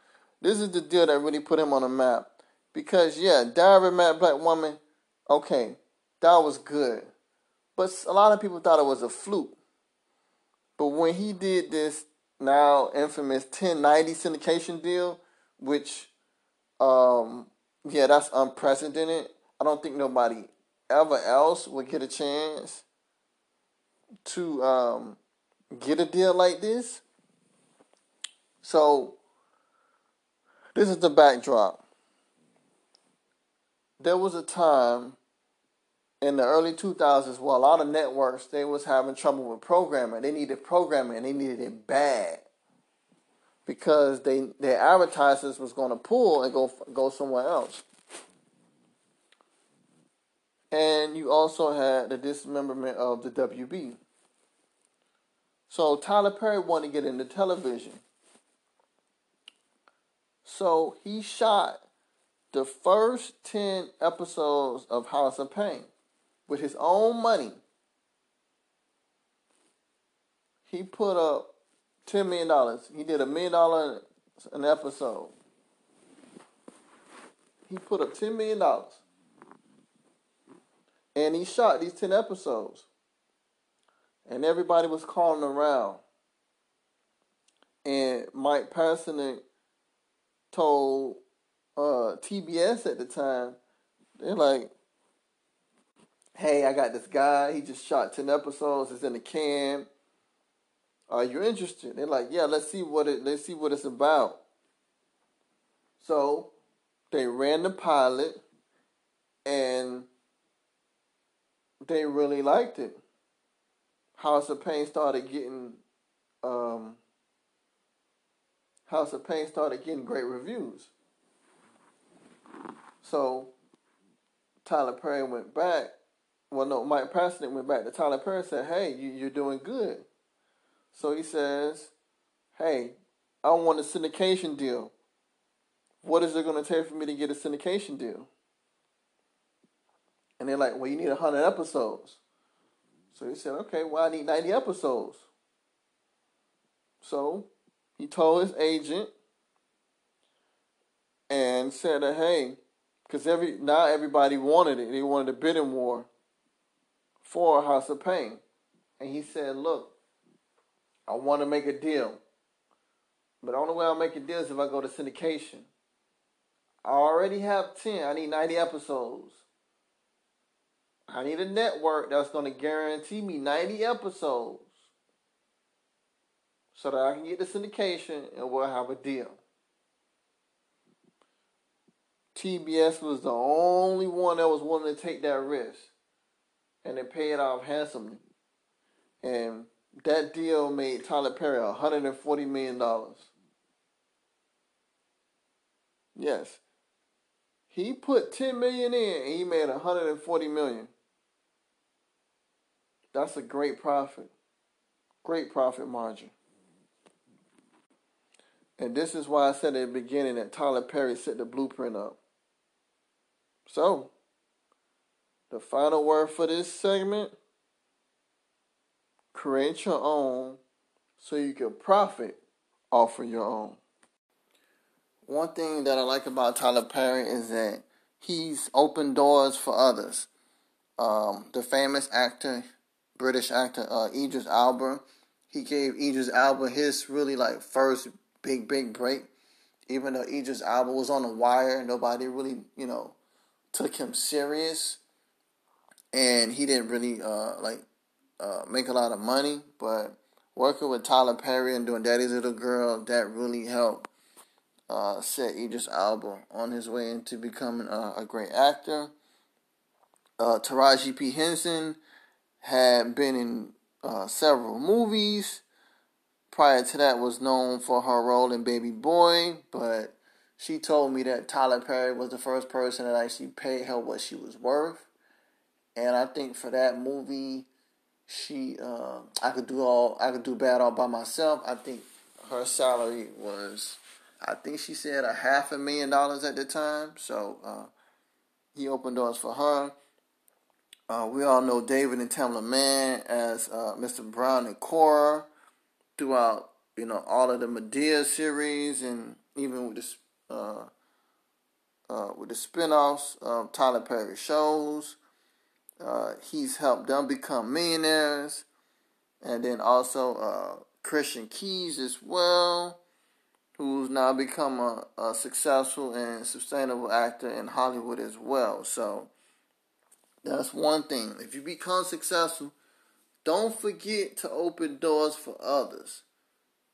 This is the deal that really put him on the map. Because yeah, Diary Mad Black Woman, okay, that was good. But a lot of people thought it was a fluke. But when he did this now infamous 1090 syndication deal, which um yeah, that's unprecedented. I don't think nobody ever else would get a chance to um, get a deal like this. So, this is the backdrop. There was a time in the early 2000s where a lot of networks they was having trouble with programming. They needed programming and they needed it bad because they their advertisers was going to pull and go go somewhere else. And you also had the dismemberment of the WB. So Tyler Perry wanted to get into television. So he shot the first 10 episodes of House of Payne with his own money. He put up $10 million. He did a million dollar an episode. He put up $10 million. And he shot these 10 episodes. And everybody was calling around. And Mike Paseornek told uh, TBS at the time, they're like, hey, I got this guy. He just shot 10 episodes. It's in the can. Are you interested? They're like, yeah, let's see what it let's see what it's about. So they ran the pilot and they really liked it. House of Payne started getting um, House of Payne started getting great reviews. So Tyler Perry went back. Well, no, Mike Paseornek went back to Tyler Perry and said, "Hey, you, you're doing good." So he says, "Hey, I want a syndication deal. What is it going to take for me to get a syndication deal?" And they're like, well, you need 100 episodes. So he said, okay, well, I need 90 episodes. So he told his agent and said hey, because every now everybody wanted it. They wanted a bidding war for House of Payne. And he said, look, I want to make a deal. But the only way I'll make a deal is if I go to syndication. I already have 10. I need 90 episodes. I need a network that's going to guarantee me 90 episodes so that I can get the syndication and we'll have a deal. TBS was the only one that was willing to take that risk. And they paid off handsomely. And that deal made Tyler Perry $140 million. Yes. He put 10 million in and he made 140 million. That's a great profit. Great profit margin. And this is why I said at the beginning that Tyler Perry set the blueprint up. So, the final word for this segment create your own so you can profit off of your own. One thing that I like about Tyler Perry is that he's opened doors for others. Um, the famous actor British actor uh, Idris Elba. He gave Idris Elba his really like first big big break. Even though Idris Elba was on the wire, and nobody really you know took him serious, and he didn't really uh, like uh, make a lot of money. But working with Tyler Perry and doing Daddy's Little Girl, that really helped uh, set Idris Elba on his way into becoming a, a great actor. Uh, Taraji P. Henson had been in uh, several movies. Prior to that, was known for her role in Baby Boy, but she told me that Tyler Perry was the first person that actually paid her what she was worth, and I think for that movie, she uh, I could do all I could do bad all by myself. I think her salary was, I think she said a half a million dollars at the time. So uh, he opened doors for her. Uh, we all know David and Tamela Mann as uh, Mr. Brown and Cora throughout, you know, all of the Madea series and even with the uh, uh, with the spinoffs of Tyler Perry shows. Uh, he's helped them become millionaires, and then also uh, Christian Keyes as well, who's now become a, a successful and sustainable actor in Hollywood as well. So that's one thing. If you become successful, don't forget to open doors for others.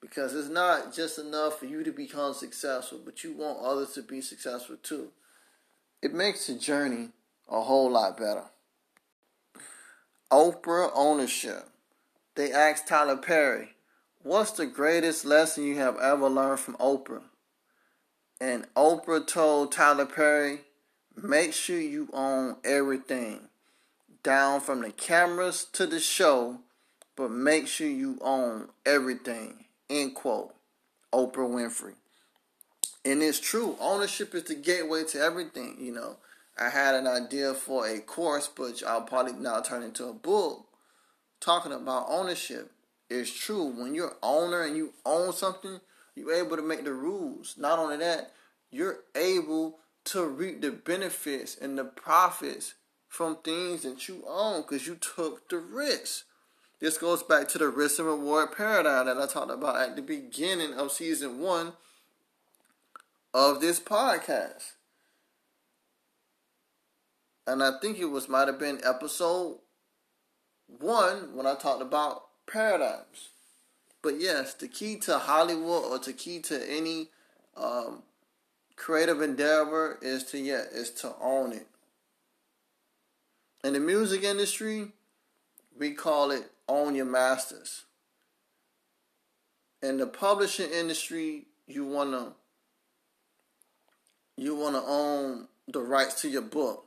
Because it's not just enough for you to become successful, but you want others to be successful too. It makes the journey a whole lot better. Oprah ownership. They asked Tyler Perry, What's the greatest lesson you have ever learned from Oprah? And Oprah told Tyler Perry, Make sure you own everything, down from the cameras to the show, but make sure you own everything. End quote. Oprah Winfrey. And it's true. Ownership is the gateway to everything, you know. I had an idea for a course, but I'll probably now turn into a book talking about ownership. It's true. When you're owner and you own something, you're able to make the rules. Not only that, you're able to reap the benefits and the profits from things that you own because you took the risk. This goes back to the risk and reward paradigm that I talked about at the beginning of season one of this podcast and I think it was might have been episode one when I talked about paradigms. But yes, the key to Hollywood or the key to any um, creative endeavor is to yeah, is to own it. In the music industry, we call it own your masters. In the publishing industry, you wanna you wanna own the rights to your book.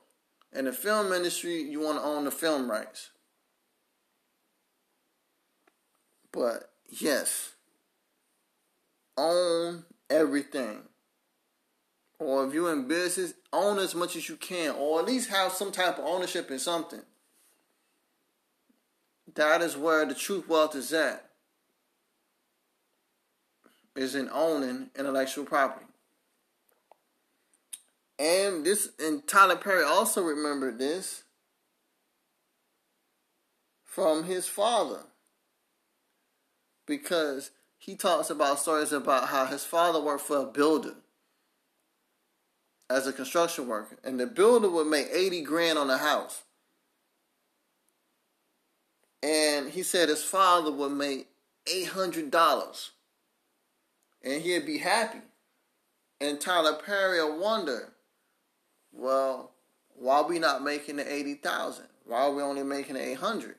In the film industry, you want to own the film rights. But yes, own everything. Or if you're in business, own as much as you can, or at least have some type of ownership in something. That is where the truth wealth is at. Is in owning intellectual property. And this and Tyler Perry also remembered this from his father. Because he talks about stories about how his father worked for a builder as a construction worker. And the builder would make 80 grand on the house. And he said his father would make $800. And he'd be happy. And Tyler Perry would wonder, well, why are we not making the 80,000? Why are we only making the 800?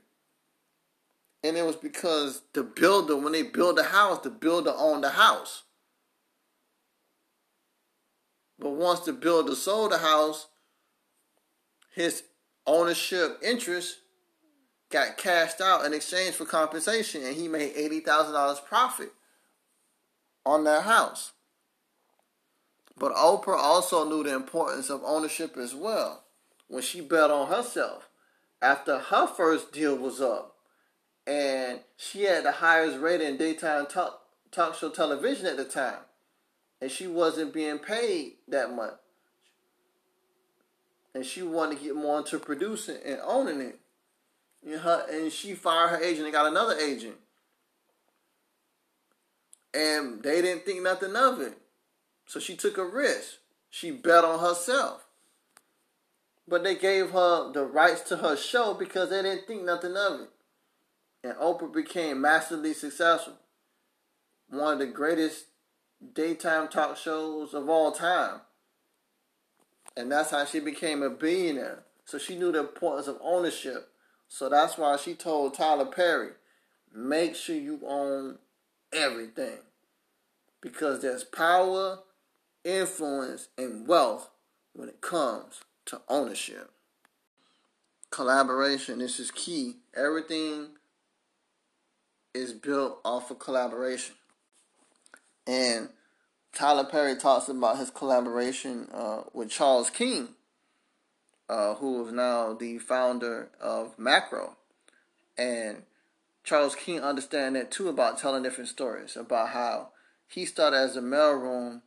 And it was because the builder, when they build a house, the builder owned the house. But once the builder sold the house, his ownership interest got cashed out in exchange for compensation, and he made $80,000 profit on that house. But Oprah also knew the importance of ownership as well when she bet on herself after her first deal was up. And she had the highest rating in daytime talk, talk show television at the time. And she wasn't being paid that much. And she wanted to get more into producing and owning it. And, her, and she fired her agent and got another agent. And they didn't think nothing of it. So she took a risk. She bet on herself. But they gave her the rights to her show because they didn't think nothing of it. And Oprah became massively successful. One of the greatest daytime talk shows of all time. And that's how she became a billionaire. So she knew the importance of ownership. So that's why she told Tyler Perry, make sure you own everything. Because there's power influence, and wealth when it comes to ownership. Collaboration, this is key. Everything is built off of collaboration. And Tyler Perry talks about his collaboration uh, with Charles King, uh, who is now the founder of Macro. And Charles King understand that too about telling different stories about how he started as a mailroom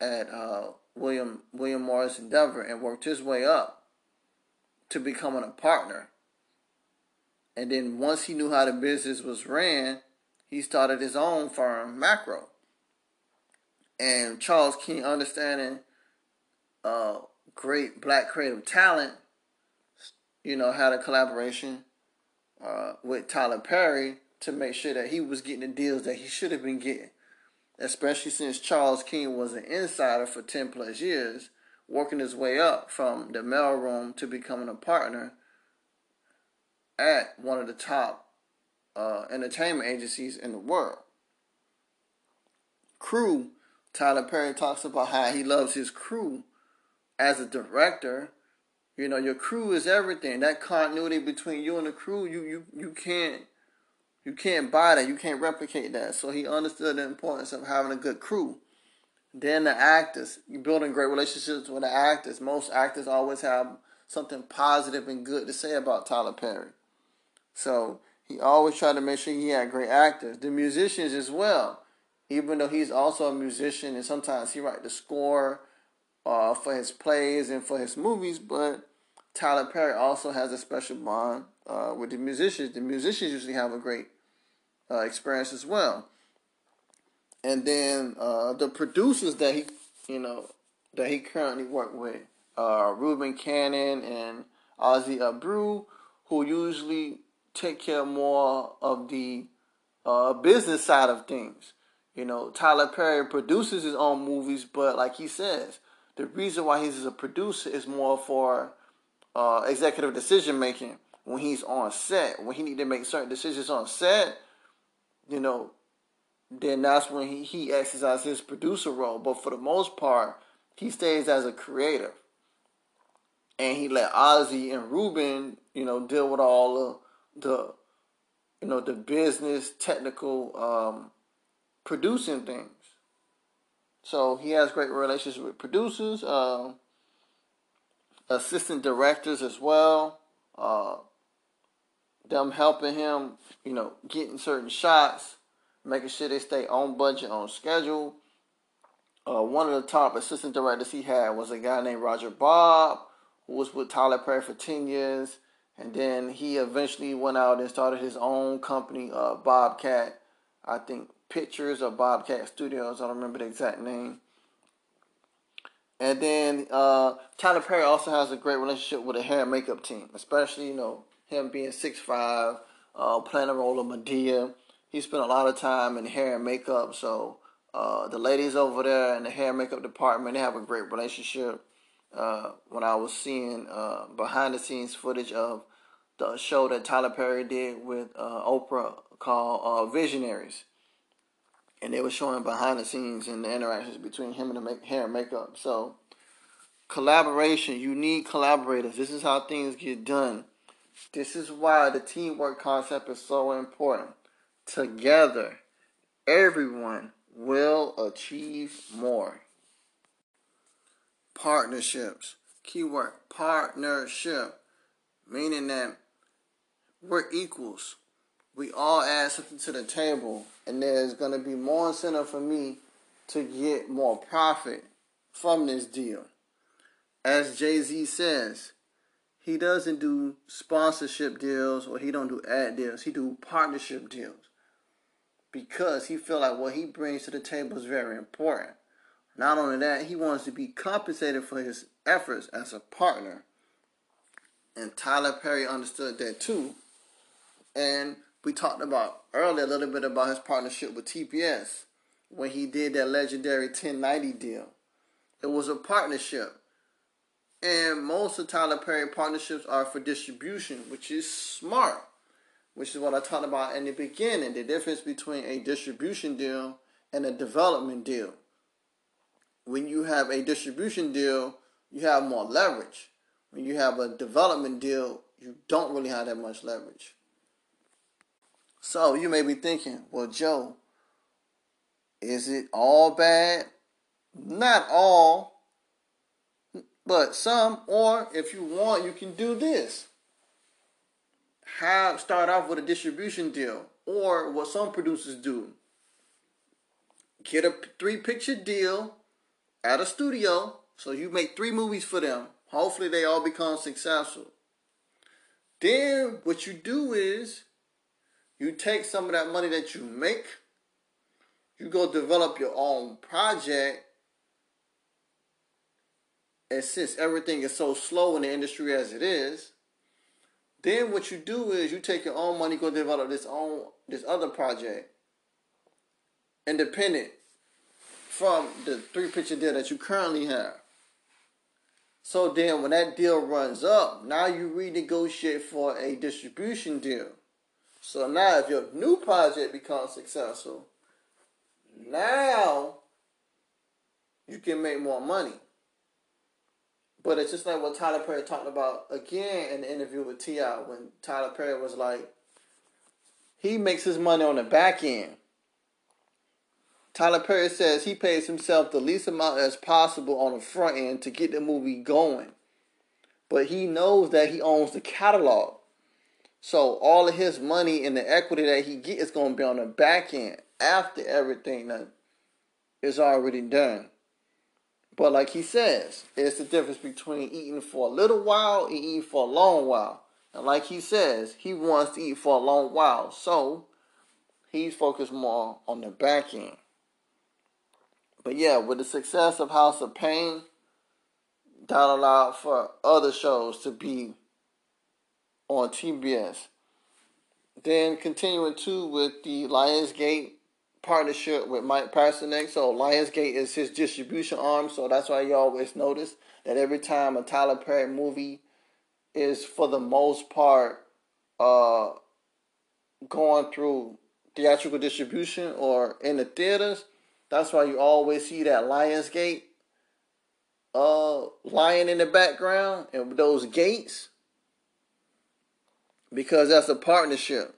at uh, William William Morris Endeavor and worked his way up to becoming a partner. And then once he knew how the business was ran, he started his own firm, Macro. And Charles King, understanding uh, great black creative talent, you know, had a collaboration uh, with Tyler Perry to make sure that he was getting the deals that he should have been getting. Especially since Charles King was an insider for 10 plus years, working his way up from the mailroom to becoming a partner at one of the top uh, entertainment agencies in the world. Crew, Tyler Perry talks about how he loves his crew as a director. You know, your crew is everything. That continuity between you and the crew, you you you can't you can't buy that. You can't replicate that. So he understood the importance of having a good crew. Then the actors, you building great relationships with the actors. Most actors always have something positive and good to say about Tyler Perry. So he always tried to make sure he had great actors. The musicians as well, even though he's also a musician and sometimes he write the score uh, for his plays and for his movies, but Tyler Perry also has a special bond uh, with the musicians. The musicians usually have a great uh, experience as well. And then uh, the producers that he, you know, that he currently work with, Reuben Cannon and Ozzie Areu, who usually take care more of the uh, business side of things. You know, Tyler Perry produces his own movies, but like he says, the reason why he's a producer is more for uh, executive decision making when he's on set. When he need to make certain decisions on set, you know, then that's when he, he exercises his producer role. But for the most part, he stays as a creator. And he let Ozzie and Reuben, you know, deal with all the, the you know, the business, technical, um, producing things. So he has great relationships with producers, uh, assistant directors as well. Uh, them helping him, you know, getting certain shots, making sure they stay on budget, on schedule. Uh, one of the top assistant directors he had was a guy named Roger Bobb, who was with Tyler Perry for 10 years. And then he eventually went out and started his own company, uh, Bobcat, I think Pictures or Bobcat Studios. I don't remember the exact name. And then uh, Tyler Perry also has a great relationship with the hair and makeup team, especially, you know, him being 6'5", uh, playing the role of Madea. He spent a lot of time in hair and makeup, so uh, the ladies over there in the hair and makeup department, they have a great relationship. Uh, when I was seeing uh, behind the scenes footage of the show that Tyler Perry did with uh, Oprah called Visionaries. And they were showing behind the scenes and the interactions between him and the make- hair and makeup. So, collaboration, you need collaborators. This is how things get done. This is why the teamwork concept is so important. Together, everyone will achieve more. Partnerships. Keyword partnership. Meaning that we're equals. We all add something to the table, and there's going to be more incentive for me to get more profit from this deal. As Jay Z says, he doesn't do sponsorship deals or he don't do ad deals. He do partnership deals because he feel like what he brings to the table is very important. Not only that, he wants to be compensated for his efforts as a partner. And Tyler Perry understood that too. And we talked about earlier a little bit about his partnership with TBS when he did that legendary 1090 deal. It was a partnership. And most of Tyler Perry partnerships are for distribution, which is smart, which is what I talked about in the beginning the difference between a distribution deal and a development deal. When you have a distribution deal, you have more leverage. When you have a development deal, you don't really have that much leverage. So you may be thinking, well, Joe, is it all bad? Not all but some, or if you want, you can do this. Have start off with a distribution deal, or what some producers do. Get a three picture deal at a studio, so you make three movies for them. Hopefully, they all become successful. Then, what you do is you take some of that money that you make, you go develop your own project and since everything is so slow in the industry as it is, Then what you do is you take your own money, go develop this own this other project, independent from the three picture deal that you currently have. So then when that deal runs up, now you renegotiate for a distribution deal. So now if your new project becomes successful, now you can make more money. But it's just like what Tyler Perry talked about again in the interview with T.I. when Tyler Perry was like, he makes his money on the back end. Tyler Perry says he pays himself the least amount as possible on the front end to get the movie going. But he knows that he owns the catalog. So all of his money and the equity that he gets is to be on the back end after everything that is already done. But like he says, it's the difference between eating for a little while and eating for a long while. And like he says, he wants to eat for a long while. So he's focused more on the back end. But yeah, with the success of House of Payne, that allowed for other shows to be on TBS. Then continuing too with the Lionsgate partnership with Mike Paseornek. So Lionsgate is his distribution arm. So that's why you always notice that every time a Tyler Perry movie is for the most part uh, going through theatrical distribution or in the theaters, that's why you always see that Lionsgate uh, lion in the background and those gates because that's a partnership.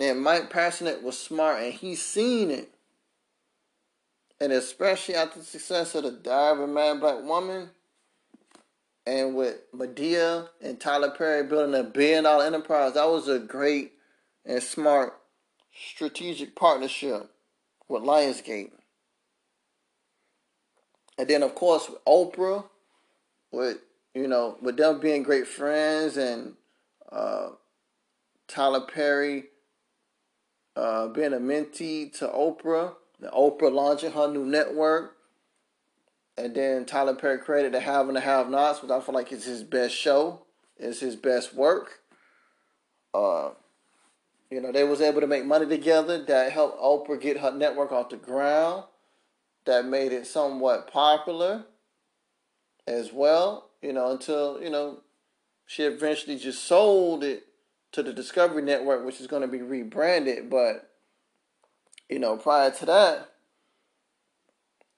And Mike Paseornek was smart and he seen it. And especially after the success of the Diary of a Mad Black Woman, and with Madea and Tyler Perry building a billion dollar enterprise, that was a great and smart strategic partnership with Lionsgate. And then of course with Oprah, with you know, with them being great friends and uh, Tyler Perry uh, being a mentee to Oprah, the Oprah launching her new network, and then Tyler Perry created the Have and the Have Nots, which I feel like is his best show, is his best work. Uh, you know, they was able to make money together that helped Oprah get her network off the ground, that made it somewhat popular as well. You know, until you know she eventually just sold it to the Discovery Network, which is going to be rebranded. But, you know, prior to that,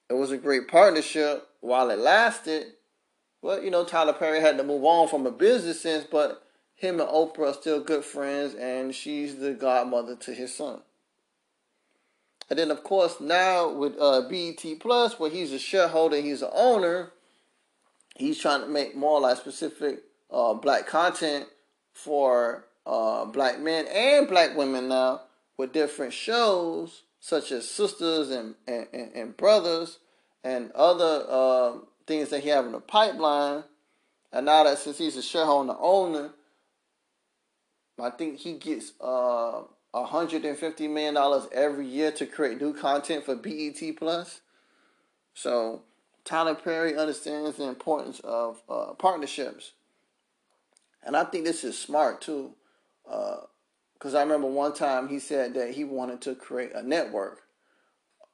it was a great partnership while it lasted. Well, you know, Tyler Perry had to move on from a business sense, but him and Oprah are still good friends, and she's the godmother to his son. And then, of course, now with uh, BET Plus, where he's a shareholder, he's an owner, he's trying to make more like specific uh, black content for uh, black men and black women now with different shows such as Sisters and, and, and Brothers and other uh, things that he have in the pipeline. And now that since he's a shareholder owner, I think he gets uh, $150 million every year to create new content for BET Plus. So Tyler Perry understands the importance of uh, partnerships. And I think this is smart too. Because uh, I remember one time he said that he wanted to create a network.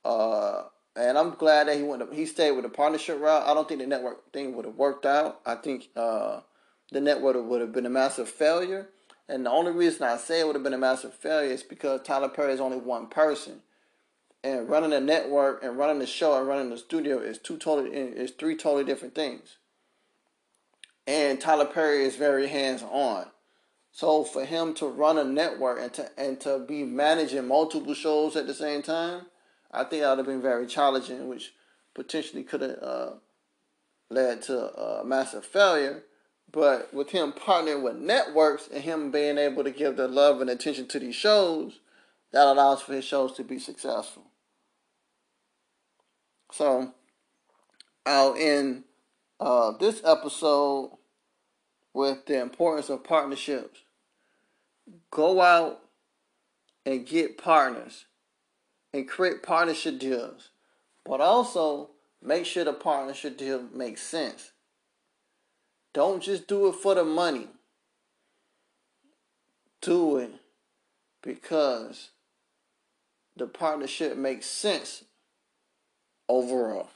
Uh, and I'm glad that he went. he stayed with the partnership route. I don't think the network thing would have worked out. I think uh, the network would have been a massive failure. And the only reason I say it would have been a massive failure is because Tyler Perry is only one person, and running a network and running the show and running the studio is two totally is three totally different things. And Tyler Perry is very hands on. So for him to run a network and to and to be managing multiple shows at the same time, I think that would have been very challenging, which potentially could have uh, led to a massive failure. But with him partnering with networks and him being able to give the love and attention to these shows, that allows for his shows to be successful. So, I'll end uh, this episode with the importance of partnerships. Go out and get partners and create partnership deals, but also make sure the partnership deal makes sense. Don't just do it for the money. do it because the partnership makes sense overall.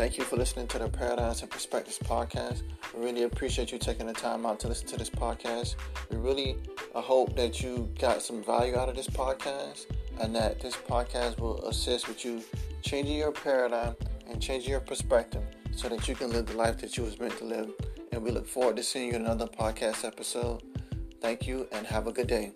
Thank you for listening to the Paradigms and Perspectives podcast. We really appreciate you taking the time out to listen to this podcast. We really uh, hope that you got some value out of this podcast and that this podcast will assist with you changing your paradigm and changing your perspective so that you can live the life that you was meant to live. And we look forward to seeing you in another podcast episode. Thank you and have a good day.